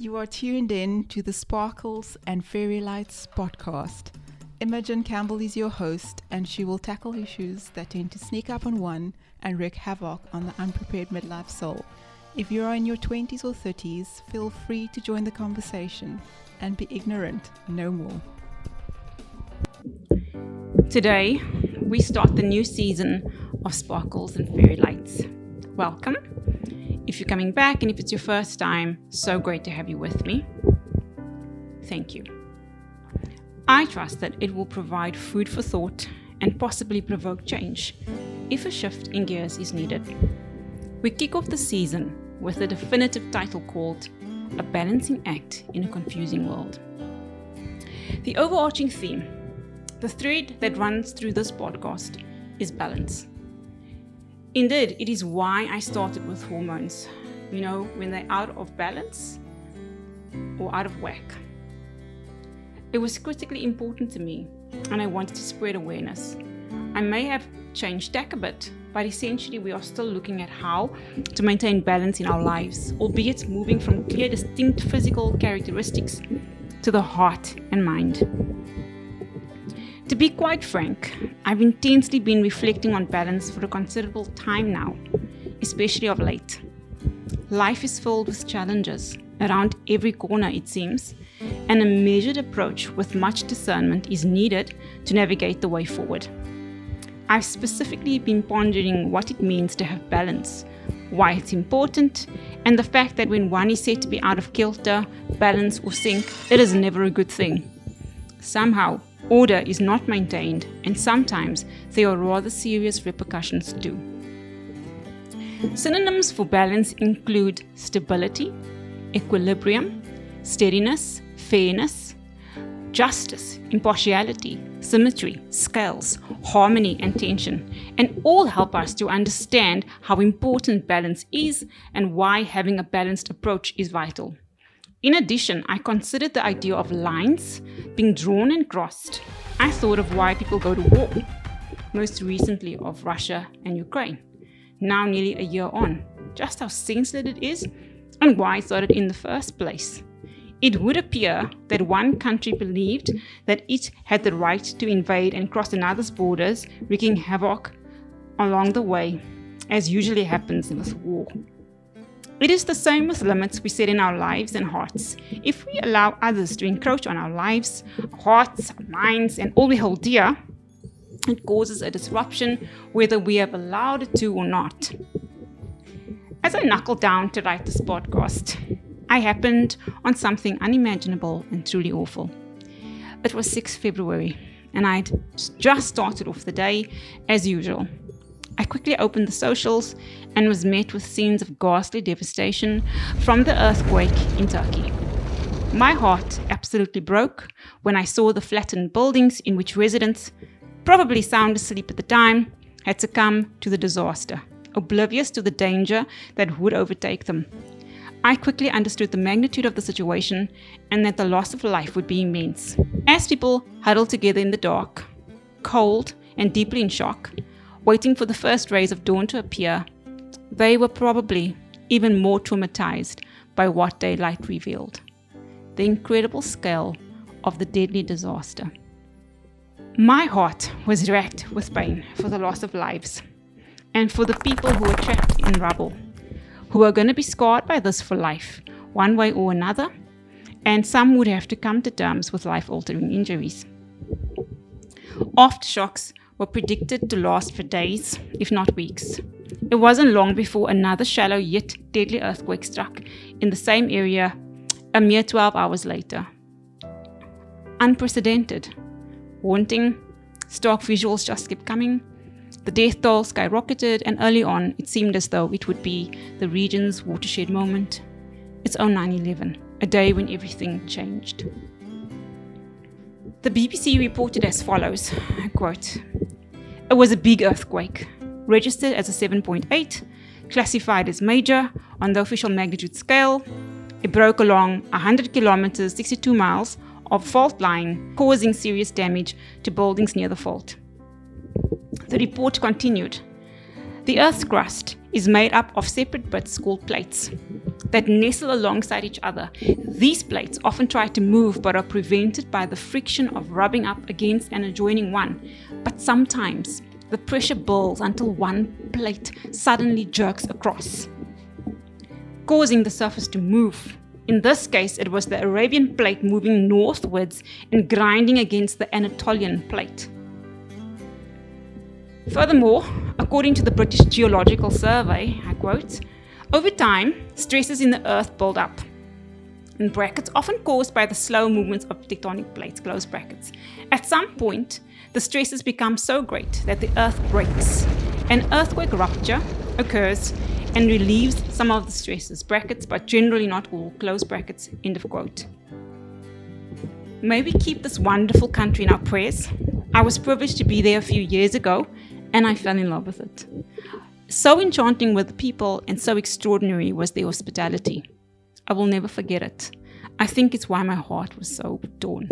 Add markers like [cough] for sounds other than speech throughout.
You are tuned in to the Sparkles and Fairy Lights podcast. Imogen Campbell is your host, and she will tackle issues that tend to sneak up on one and wreak havoc on the unprepared midlife soul. If you are in your 20s or 30s, feel free to join the conversation and be ignorant no more. Today, we start the new season of Sparkles and Fairy Lights. Welcome. If you're coming back and if it's your first time, so great to have you with me. Thank you. I trust that it will provide food for thought and possibly provoke change if a shift in gears is needed. We kick off the season with a definitive title called A Balancing Act in a Confusing World. The overarching theme, the thread that runs through this podcast, is balance. Indeed, it is why I started with hormones. You know, when they're out of balance or out of whack. It was critically important to me, and I wanted to spread awareness. I may have changed tack a bit, but essentially we are still looking at how to maintain balance in our lives, albeit moving from clear, distinct physical characteristics to the heart and mind. To be quite frank, I've intensely been reflecting on balance for a considerable time now, especially of late. Life is filled with challenges around every corner, it seems, and a measured approach with much discernment is needed to navigate the way forward. I've specifically been pondering what it means to have balance, why it's important, and the fact that when one is said to be out of kilter, balance, or sync, it is never a good thing. Somehow, order is not maintained, and sometimes there are rather serious repercussions too. Synonyms for balance include stability, equilibrium, steadiness, fairness, justice, impartiality, symmetry, scales, harmony, and tension, and all help us to understand how important balance is and why having a balanced approach is vital. In addition, I considered the idea of lines being drawn and crossed. I thought of why people go to war, most recently of Russia and Ukraine. Now, nearly a year on, just how senseless it is and why it in the first place. It would appear that one country believed that it had the right to invade and cross another's borders, wreaking havoc along the way, as usually happens in with war. It is the same with limits we set in our lives and hearts. If we allow others to encroach on our lives, our hearts, our minds, and all we hold dear, it causes a disruption whether we have allowed it to or not. As I knuckled down to write this podcast, I happened on something unimaginable and truly awful. It was 6 February, and I'd just started off the day as usual. I quickly opened the socials and was met with scenes of ghastly devastation from the earthquake in Turkey. My heart absolutely broke when I saw the flattened buildings in which residents, probably sound asleep at the time, had succumbed to the disaster, oblivious to the danger that would overtake them. I quickly understood the magnitude of the situation and that the loss of life would be immense. As people huddled together in the dark, cold and deeply in shock, waiting for the first rays of dawn to appear, they were probably even more traumatized by what daylight revealed the incredible scale of the deadly disaster. My heart was racked with pain for the loss of lives and for the people who were trapped in rubble, who are going to be scarred by this for life, one way or another, and some would have to come to terms with life altering injuries. Aftershocks were predicted to last for days, if not weeks. It wasn't long before another shallow yet deadly earthquake struck in the same area a mere 12 hours later. Unprecedented, haunting, stark visuals just kept coming. The death toll skyrocketed, and early on, it seemed as though it would be the region's watershed moment. It's own 9 11, a day when everything changed. The BBC reported as follows quote, It was a big earthquake, registered as a 7.8, classified as major on the official magnitude scale. It broke along 100 kilometers, 62 miles of fault line, causing serious damage to buildings near the fault. The report continued The Earth's crust is made up of separate bits called plates that nestle alongside each other. These plates often try to move but are prevented by the friction of rubbing up against an adjoining one. But sometimes the pressure builds until one plate suddenly jerks across, causing the surface to move. In this case, it was the Arabian plate moving northwards and grinding against the Anatolian plate. Furthermore, according to the British Geological Survey, I quote, over time, stresses in the earth build up. In brackets, often caused by the slow movements of tectonic plates, close brackets. At some point, the stresses become so great that the earth breaks. An earthquake rupture occurs and relieves some of the stresses, brackets, but generally not all, close brackets, end of quote. May we keep this wonderful country in our prayers. I was privileged to be there a few years ago and I fell in love with it. So enchanting were the people, and so extraordinary was their hospitality. I will never forget it. I think it's why my heart was so torn.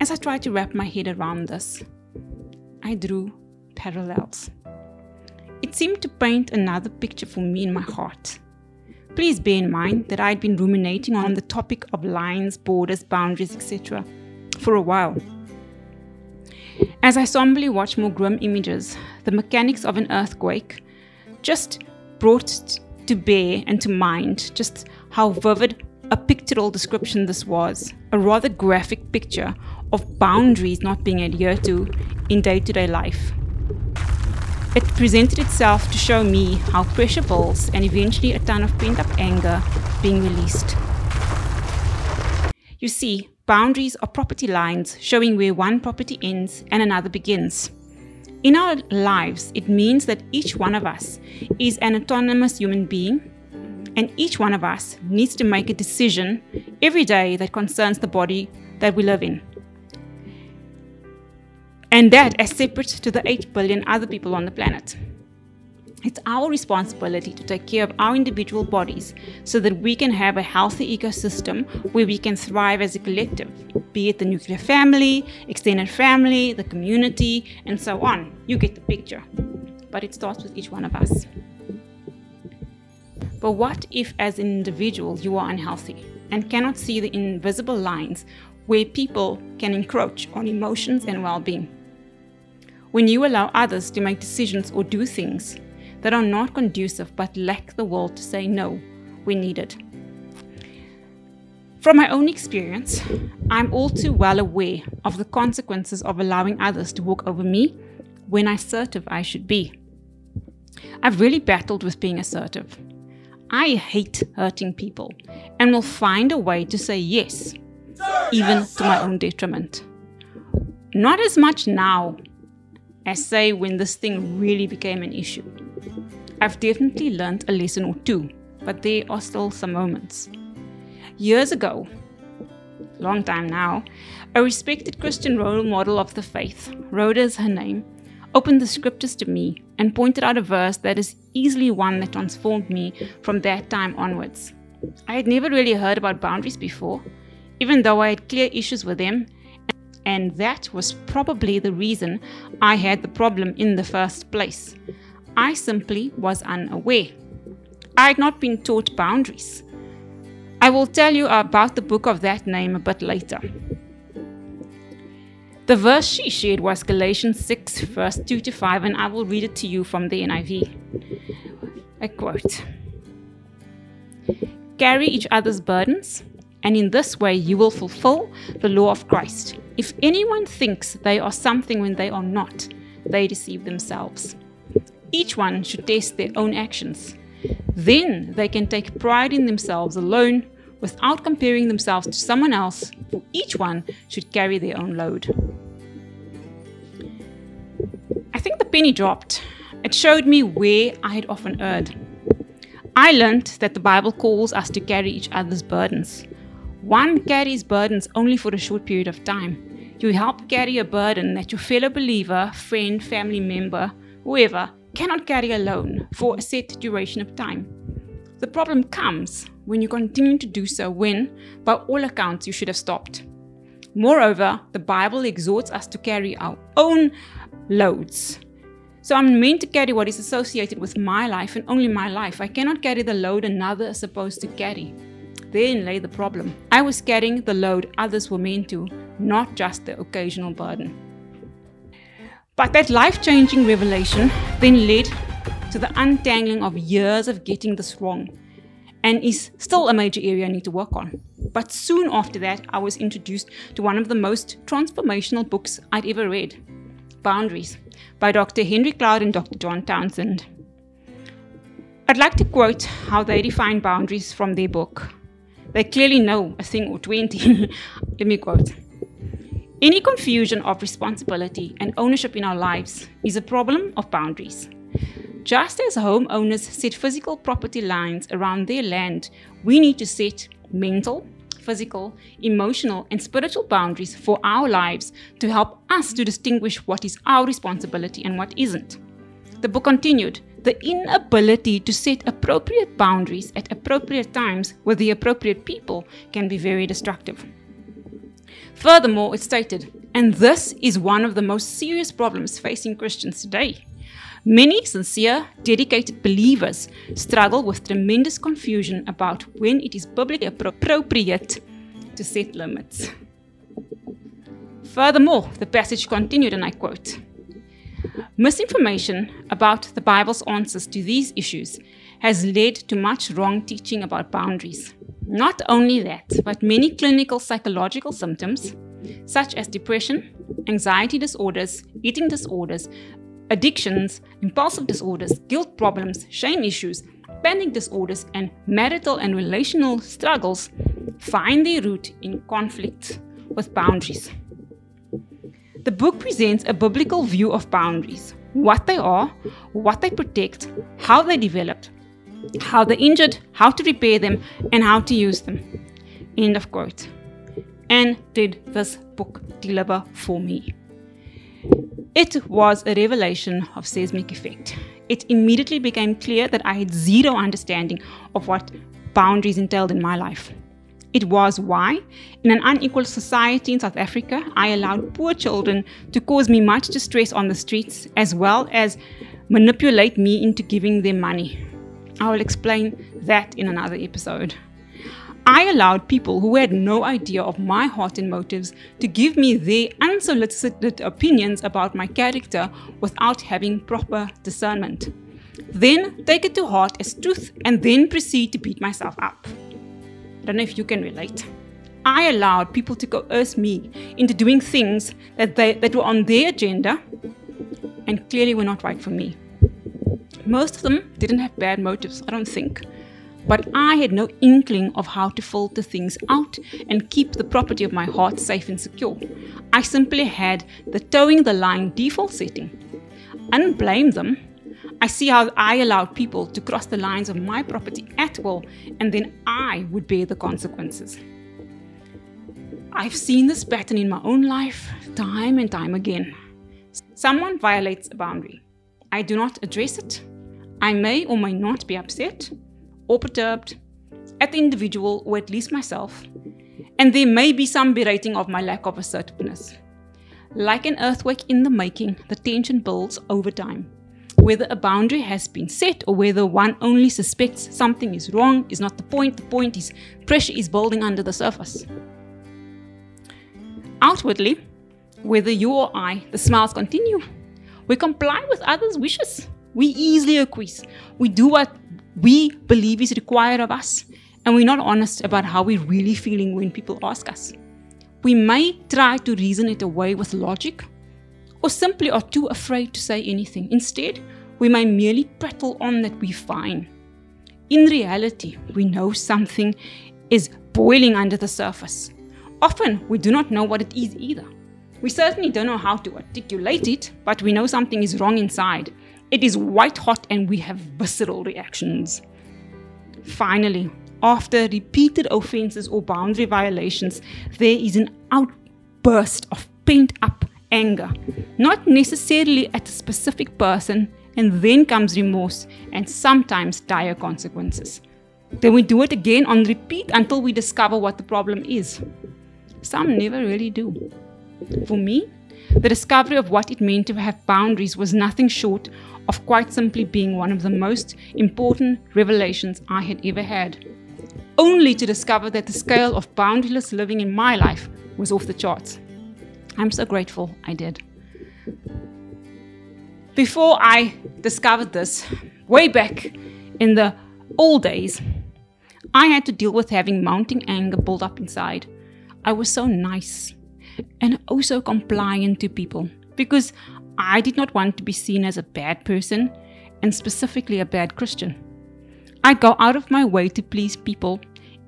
As I tried to wrap my head around this, I drew parallels. It seemed to paint another picture for me in my heart. Please bear in mind that I had been ruminating on the topic of lines, borders, boundaries, etc. for a while. As I somberly watched more grim images, the mechanics of an earthquake just brought to bear and to mind just how vivid a pictorial description this was, a rather graphic picture of boundaries not being adhered to in day to day life. It presented itself to show me how pressure builds and eventually a ton of pent up anger being released. You see, Boundaries are property lines showing where one property ends and another begins. In our lives, it means that each one of us is an autonomous human being, and each one of us needs to make a decision every day that concerns the body that we live in. And that as separate to the 8 billion other people on the planet. It's our responsibility to take care of our individual bodies so that we can have a healthy ecosystem where we can thrive as a collective, be it the nuclear family, extended family, the community, and so on. You get the picture. But it starts with each one of us. But what if, as an individual, you are unhealthy and cannot see the invisible lines where people can encroach on emotions and well being? When you allow others to make decisions or do things that are not conducive but lack the will to say no we need it. From my own experience, I'm all too well aware of the consequences of allowing others to walk over me when assertive I should be. I've really battled with being assertive. I hate hurting people and will find a way to say yes, even to my own detriment. Not as much now as, say, when this thing really became an issue. I've definitely learned a lesson or two, but there are still some moments. Years ago, long time now, a respected Christian role model of the faith, Rhoda is her name, opened the scriptures to me and pointed out a verse that is easily one that transformed me from that time onwards. I had never really heard about boundaries before, even though I had clear issues with them, and that was probably the reason I had the problem in the first place. I simply was unaware. I had not been taught boundaries. I will tell you about the book of that name a bit later. The verse she shared was Galatians 6, verse 2 to 5, and I will read it to you from the NIV. I quote Carry each other's burdens, and in this way you will fulfill the law of Christ. If anyone thinks they are something when they are not, they deceive themselves. Each one should test their own actions. Then they can take pride in themselves alone without comparing themselves to someone else, for each one should carry their own load. I think the penny dropped. It showed me where I had often erred. I learned that the Bible calls us to carry each other's burdens. One carries burdens only for a short period of time. You help carry a burden that your fellow believer, friend, family member, whoever cannot carry alone for a set duration of time. The problem comes when you continue to do so when, by all accounts, you should have stopped. Moreover, the Bible exhorts us to carry our own loads. So I'm meant to carry what is associated with my life and only my life. I cannot carry the load another is supposed to carry. Therein lay the problem. I was carrying the load others were meant to, not just the occasional burden. But that life changing revelation then led to the untangling of years of getting this wrong and is still a major area I need to work on. But soon after that, I was introduced to one of the most transformational books I'd ever read Boundaries by Dr. Henry Cloud and Dr. John Townsend. I'd like to quote how they define boundaries from their book. They clearly know a thing or 20. [laughs] Let me quote. Any confusion of responsibility and ownership in our lives is a problem of boundaries. Just as homeowners set physical property lines around their land, we need to set mental, physical, emotional, and spiritual boundaries for our lives to help us to distinguish what is our responsibility and what isn't. The book continued the inability to set appropriate boundaries at appropriate times with the appropriate people can be very destructive. Furthermore, it stated, and this is one of the most serious problems facing Christians today. Many sincere, dedicated believers struggle with tremendous confusion about when it is biblically appropriate to set limits. Furthermore, the passage continued, and I quote Misinformation about the Bible's answers to these issues has led to much wrong teaching about boundaries. Not only that, but many clinical psychological symptoms, such as depression, anxiety disorders, eating disorders, addictions, impulsive disorders, guilt problems, shame issues, panic disorders, and marital and relational struggles find their root in conflict with boundaries. The book presents a biblical view of boundaries what they are, what they protect, how they developed, how they're injured, how to repair them, and how to use them. End of quote. And did this book deliver for me? It was a revelation of seismic effect. It immediately became clear that I had zero understanding of what boundaries entailed in my life. It was why, in an unequal society in South Africa, I allowed poor children to cause me much distress on the streets, as well as manipulate me into giving them money. I will explain that in another episode. I allowed people who had no idea of my heart and motives to give me their unsolicited opinions about my character without having proper discernment. Then take it to heart as truth and then proceed to beat myself up. I don't know if you can relate. I allowed people to coerce me into doing things that, they, that were on their agenda and clearly were not right for me. Most of them didn't have bad motives, I don't think but I had no inkling of how to filter things out and keep the property of my heart safe and secure. I simply had the toeing the line default setting. I didn't blame them. I see how I allowed people to cross the lines of my property at will, and then I would bear the consequences. I've seen this pattern in my own life time and time again. Someone violates a boundary. I do not address it. I may or may not be upset or perturbed at the individual or at least myself, and there may be some berating of my lack of assertiveness. Like an earthquake in the making, the tension builds over time. Whether a boundary has been set or whether one only suspects something is wrong is not the point. The point is pressure is building under the surface. Outwardly, whether you or I, the smiles continue. We comply with others' wishes. We easily acquiesce. We do what we believe is required of us, and we're not honest about how we're really feeling when people ask us. We may try to reason it away with logic, or simply are too afraid to say anything. Instead, we may merely prattle on that we're fine. In reality, we know something is boiling under the surface. Often, we do not know what it is either. We certainly don't know how to articulate it, but we know something is wrong inside it is white hot and we have visceral reactions. Finally, after repeated offenses or boundary violations, there is an outburst of pent up anger, not necessarily at a specific person, and then comes remorse and sometimes dire consequences. Then we do it again on repeat until we discover what the problem is. Some never really do. For me, the discovery of what it meant to have boundaries was nothing short of quite simply being one of the most important revelations I had ever had. Only to discover that the scale of boundaryless living in my life was off the charts. I'm so grateful I did. Before I discovered this, way back in the old days, I had to deal with having mounting anger build up inside. I was so nice and also compliant to people because I did not want to be seen as a bad person and specifically a bad Christian. I'd go out of my way to please people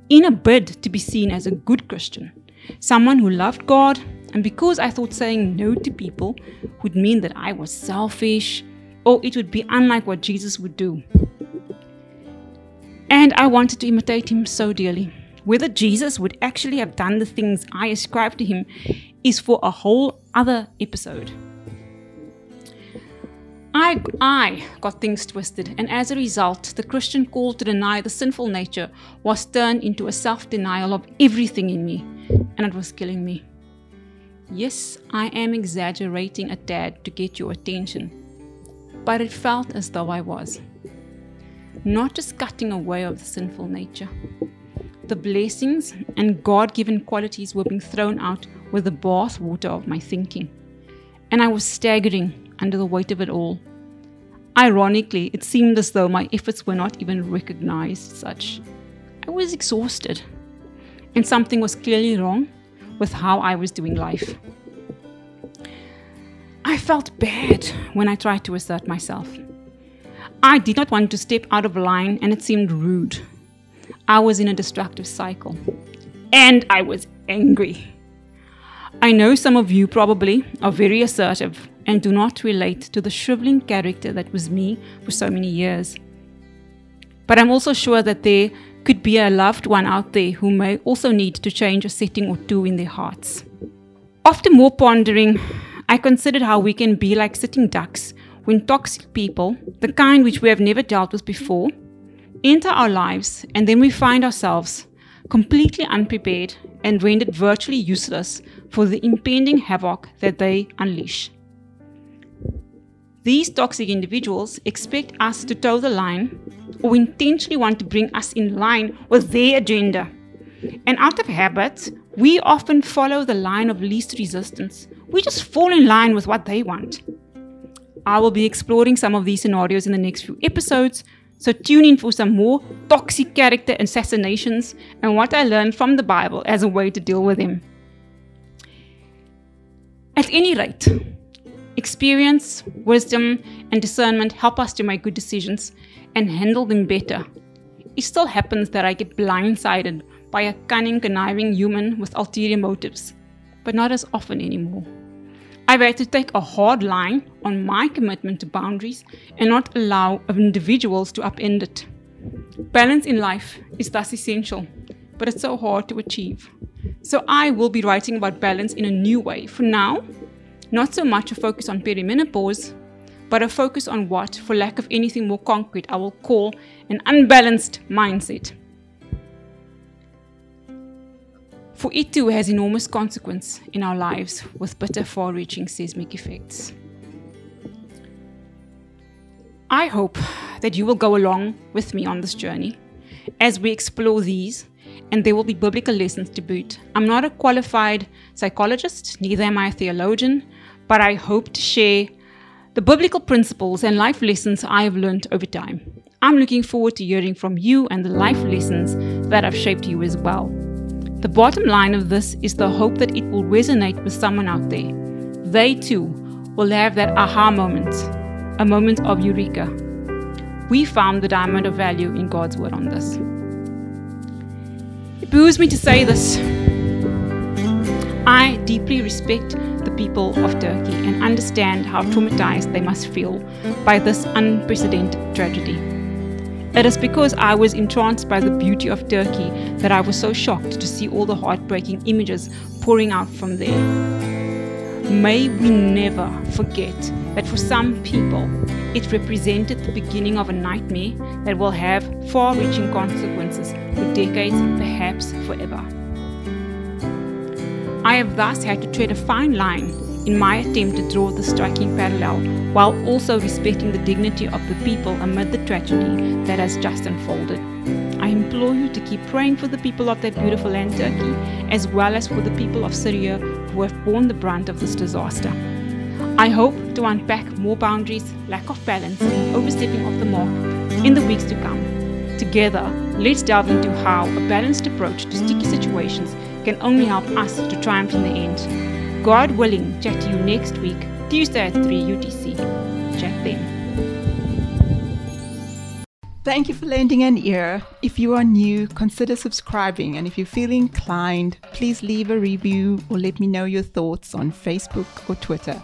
in a bid to be seen as a good Christian, someone who loved God, and because I thought saying no to people would mean that I was selfish or it would be unlike what Jesus would do. And I wanted to imitate him so dearly. Whether Jesus would actually have done the things I ascribe to him is for a whole other episode. I, I got things twisted, and as a result, the Christian call to deny the sinful nature was turned into a self denial of everything in me, and it was killing me. Yes, I am exaggerating a tad to get your attention, but it felt as though I was. Not just cutting away of the sinful nature. The blessings and God given qualities were being thrown out with the bathwater of my thinking, and I was staggering under the weight of it all. Ironically, it seemed as though my efforts were not even recognized such. I was exhausted, and something was clearly wrong with how I was doing life. I felt bad when I tried to assert myself. I did not want to step out of line, and it seemed rude. I was in a destructive cycle, and I was angry. I know some of you probably are very assertive and do not relate to the shriveling character that was me for so many years. But I'm also sure that there could be a loved one out there who may also need to change a setting or two in their hearts. After more pondering, I considered how we can be like sitting ducks when toxic people, the kind which we have never dealt with before, enter our lives and then we find ourselves completely unprepared and rendered virtually useless for the impending havoc that they unleash. These toxic individuals expect us to toe the line or intentionally want to bring us in line with their agenda. And out of habit, we often follow the line of least resistance. We just fall in line with what they want. I will be exploring some of these scenarios in the next few episodes, so tune in for some more toxic character assassinations and what I learned from the Bible as a way to deal with them. At any rate, experience, wisdom, and discernment help us to make good decisions and handle them better. It still happens that I get blindsided by a cunning, conniving human with ulterior motives, but not as often anymore. I've had to take a hard line on my commitment to boundaries and not allow individuals to upend it. Balance in life is thus essential, but it's so hard to achieve. So I will be writing about balance in a new way. For now, not so much a focus on perimenopause, but a focus on what, for lack of anything more concrete, I will call an unbalanced mindset. For it too has enormous consequence in our lives with bitter far reaching seismic effects. I hope that you will go along with me on this journey as we explore these, and there will be biblical lessons to boot. I'm not a qualified psychologist, neither am I a theologian, but I hope to share the biblical principles and life lessons I have learned over time. I'm looking forward to hearing from you and the life lessons that have shaped you as well. The bottom line of this is the hope that it will resonate with someone out there. They too will have that aha moment, a moment of eureka. We found the diamond of value in God's word on this. It behooves me to say this. I deeply respect the people of Turkey and understand how traumatized they must feel by this unprecedented tragedy. It is because I was entranced by the beauty of Turkey that I was so shocked to see all the heartbreaking images pouring out from there. May we never forget that for some people, it represented the beginning of a nightmare that will have far reaching consequences for decades, perhaps forever. I have thus had to tread a fine line in my attempt to draw the striking parallel while also respecting the dignity of the people amid the tragedy that has just unfolded. I implore you to keep praying for the people of that beautiful land, Turkey, as well as for the people of Syria who have borne the brunt of this disaster. I hope to unpack more boundaries, lack of balance, overstepping of the mark in the weeks to come. Together, let's delve into how a balanced approach to sticky situations can only help us to triumph in the end. God willing, chat to you next week, Tuesday at 3 UTC. Chat then. Thank you for lending an ear. If you are new, consider subscribing. And if you feel inclined, please leave a review or let me know your thoughts on Facebook or Twitter.